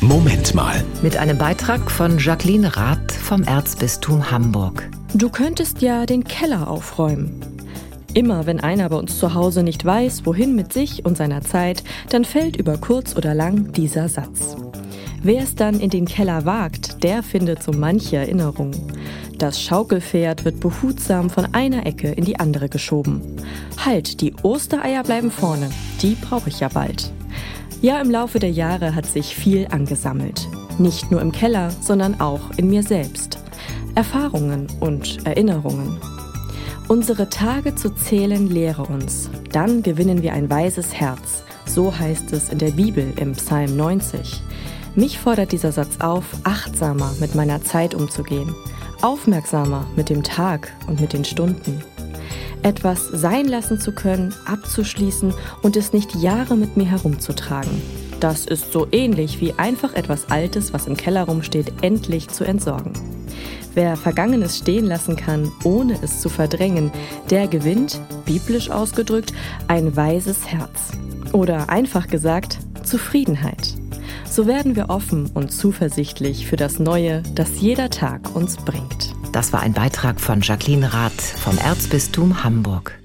Moment mal. Mit einem Beitrag von Jacqueline Rath vom Erzbistum Hamburg. Du könntest ja den Keller aufräumen. Immer wenn einer bei uns zu Hause nicht weiß, wohin mit sich und seiner Zeit, dann fällt über kurz oder lang dieser Satz. Wer es dann in den Keller wagt, der findet so manche Erinnerung. Das Schaukelpferd wird behutsam von einer Ecke in die andere geschoben. Halt, die Ostereier bleiben vorne. Die brauche ich ja bald. Ja, im Laufe der Jahre hat sich viel angesammelt. Nicht nur im Keller, sondern auch in mir selbst. Erfahrungen und Erinnerungen. Unsere Tage zu zählen lehre uns. Dann gewinnen wir ein weises Herz. So heißt es in der Bibel im Psalm 90. Mich fordert dieser Satz auf, achtsamer mit meiner Zeit umzugehen, aufmerksamer mit dem Tag und mit den Stunden. Etwas sein lassen zu können, abzuschließen und es nicht Jahre mit mir herumzutragen. Das ist so ähnlich wie einfach etwas Altes, was im Keller rumsteht, endlich zu entsorgen. Wer Vergangenes stehen lassen kann, ohne es zu verdrängen, der gewinnt, biblisch ausgedrückt, ein weises Herz. Oder einfach gesagt, Zufriedenheit. So werden wir offen und zuversichtlich für das Neue, das jeder Tag uns bringt. Das war ein Beitrag von Jacqueline Rath vom Erzbistum Hamburg.